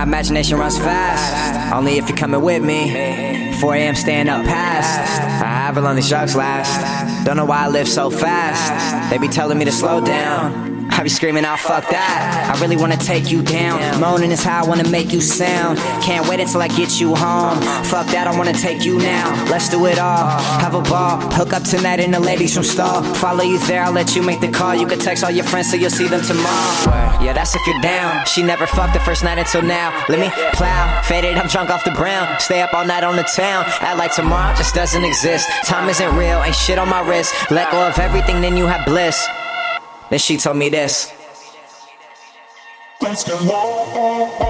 My imagination runs fast, only if you're coming with me. 4 a.m. staying up past. I have a these drugs last. Don't know why I live so fast. They be telling me to slow down. I be screaming out, fuck that. I really wanna take you down. Moaning is how I wanna make you sound. Can't wait until I get you home. Fuck that, I wanna take you now. Let's do it all. Have a ball. Hook up tonight in the ladies from Stall. Follow you there, I'll let you make the call. You can text all your friends so you'll see them tomorrow. Yeah, that's if you're down. She never fucked the first night until now. Let me plow. Faded, I'm drunk off the brown. Stay up all night on the town. Act like tomorrow just doesn't exist. Time isn't real, ain't shit on my wrist. Let go of everything, then you have bliss. Then she told me this. Let's go.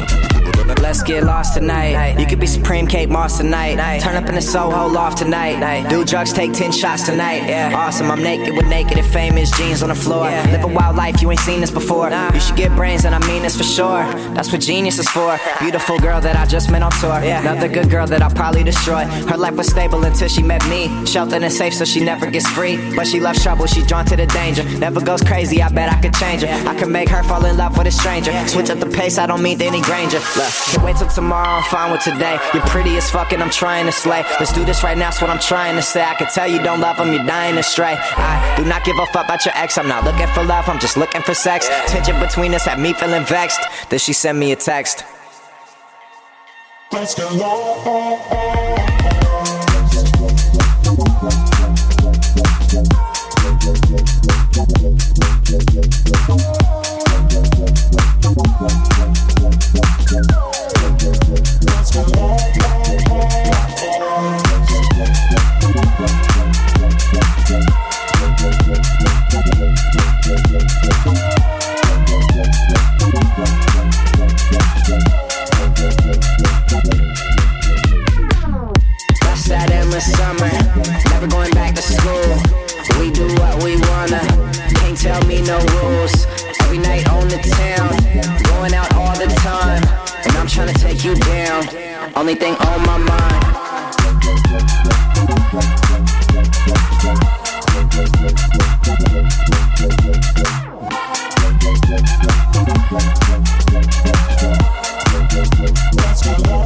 Thank tonight. You could be Supreme Kate Moss tonight. Turn up in the Soho loft tonight. Do drugs, take 10 shots tonight. Yeah. Awesome, I'm naked with naked and famous jeans on the floor. Live a wild life, you ain't seen this before. You should get brains, and I mean this for sure. That's what genius is for. Beautiful girl that I just met on tour. Another good girl that I'll probably destroy. Her life was stable until she met me. Sheltered and safe, so she never gets free. But she loves trouble, she's drawn to the danger. Never goes crazy, I bet I could change her. I can make her fall in love with a stranger. Switch up the pace, I don't mean Danny Granger. Look, can't wait till tomorrow, I'm fine with today. You're pretty as fuck, and I'm trying to slay. Let's do this right now, that's what I'm trying to say. I can tell you don't love him, you're dying to stray. I do not give a fuck about your ex, I'm not looking for love, I'm just looking for sex. Tension between us had me feeling vexed. Then she sent me a text. Let's go summer. Never going back to school. We do what we wanna. Can't tell me no rules. Every night on the town, going out all the time, and I'm trying to take you down. Only thing on my mind. Let's go.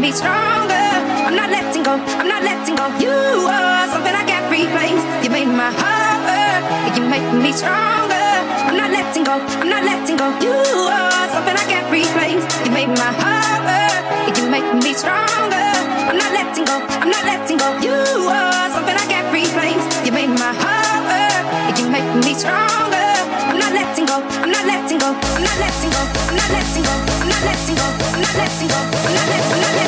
me stronger. I'm not letting go, I'm not letting go. You are something I can't replace. You made my heart hurt, you make me stronger. I'm not letting go, I'm not letting go. You are something I can't replace. You made my heart hurt, you make me stronger. I'm not letting go, I'm not letting go. You are something I can't replace. You made my heart hurt, you make me stronger. I'm not letting go, I'm not letting go, I'm not letting go, I'm not letting go, I'm not letting go, I'm not letting go, I'm not letting go.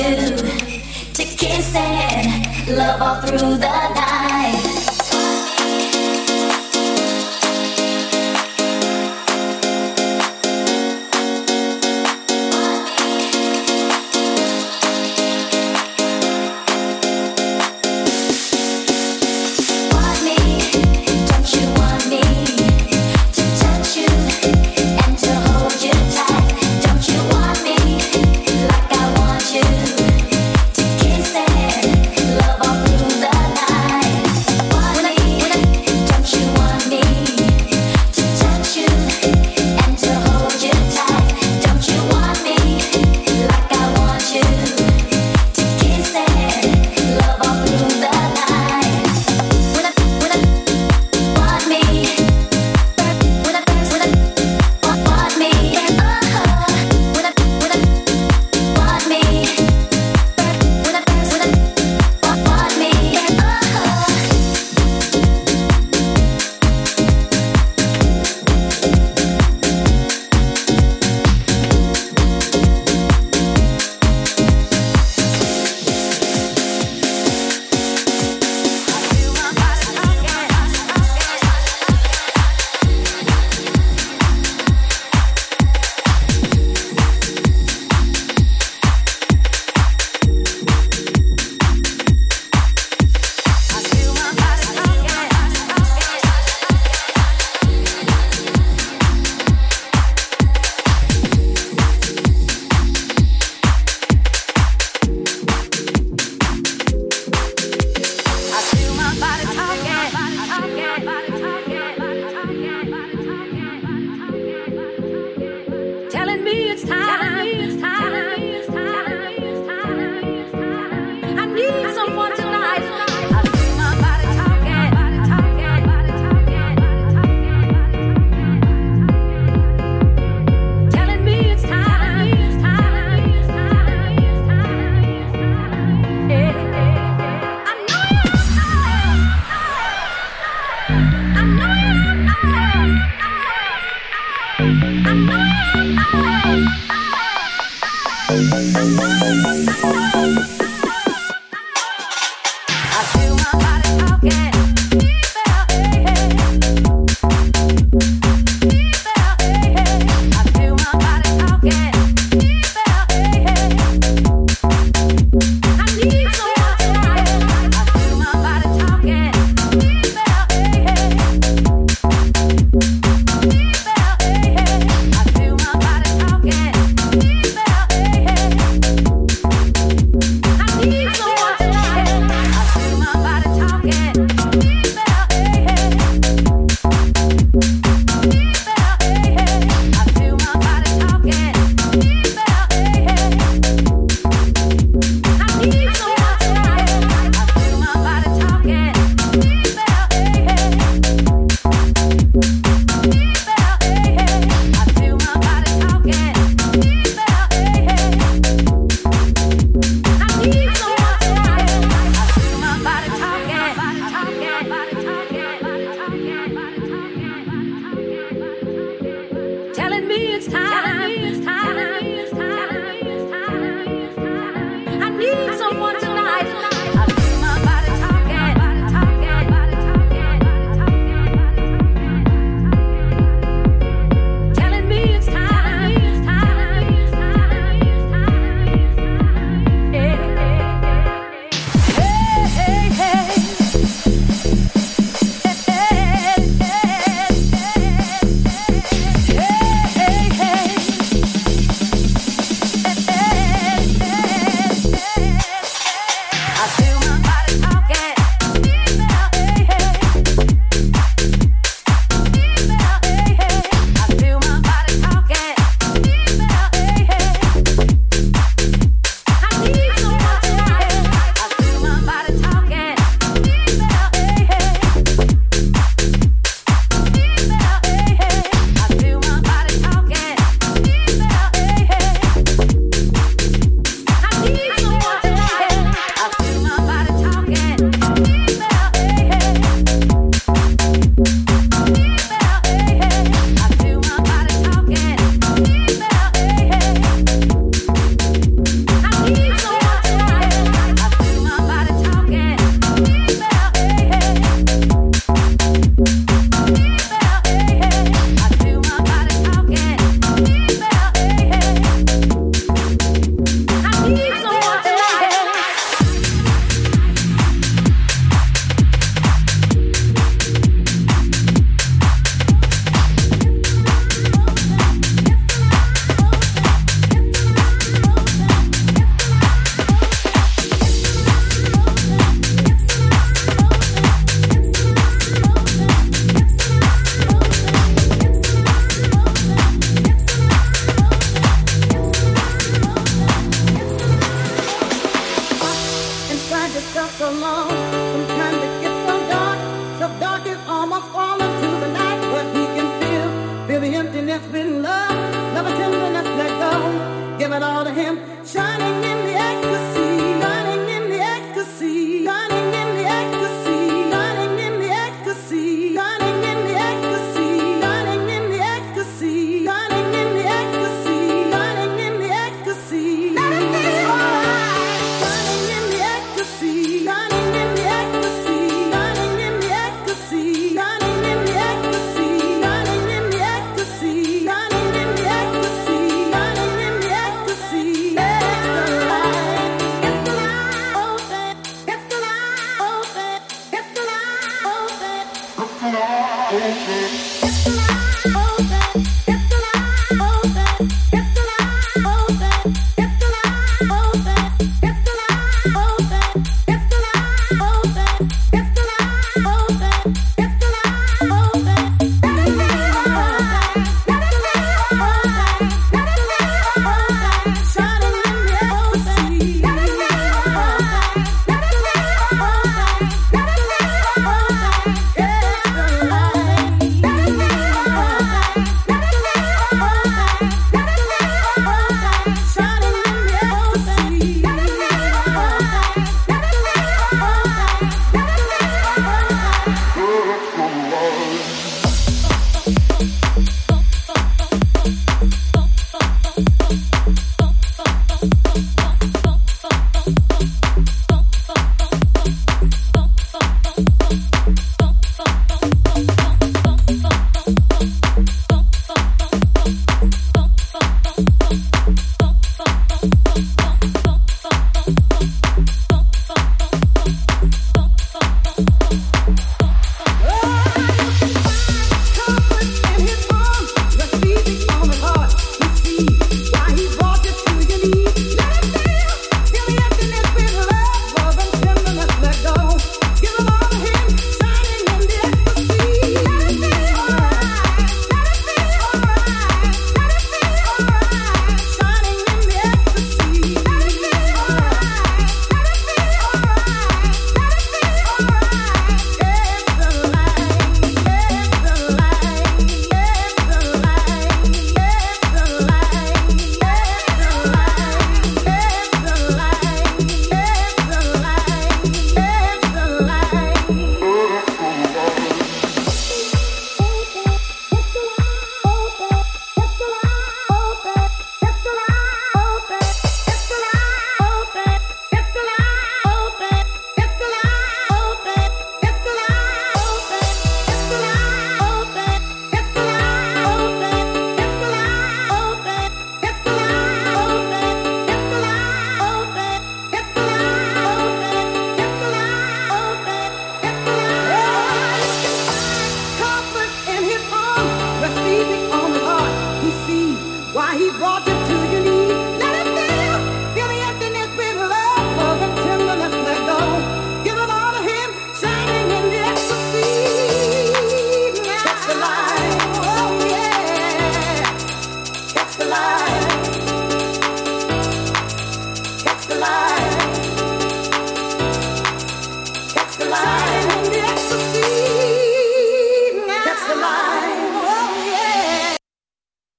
to kiss and love all through the night.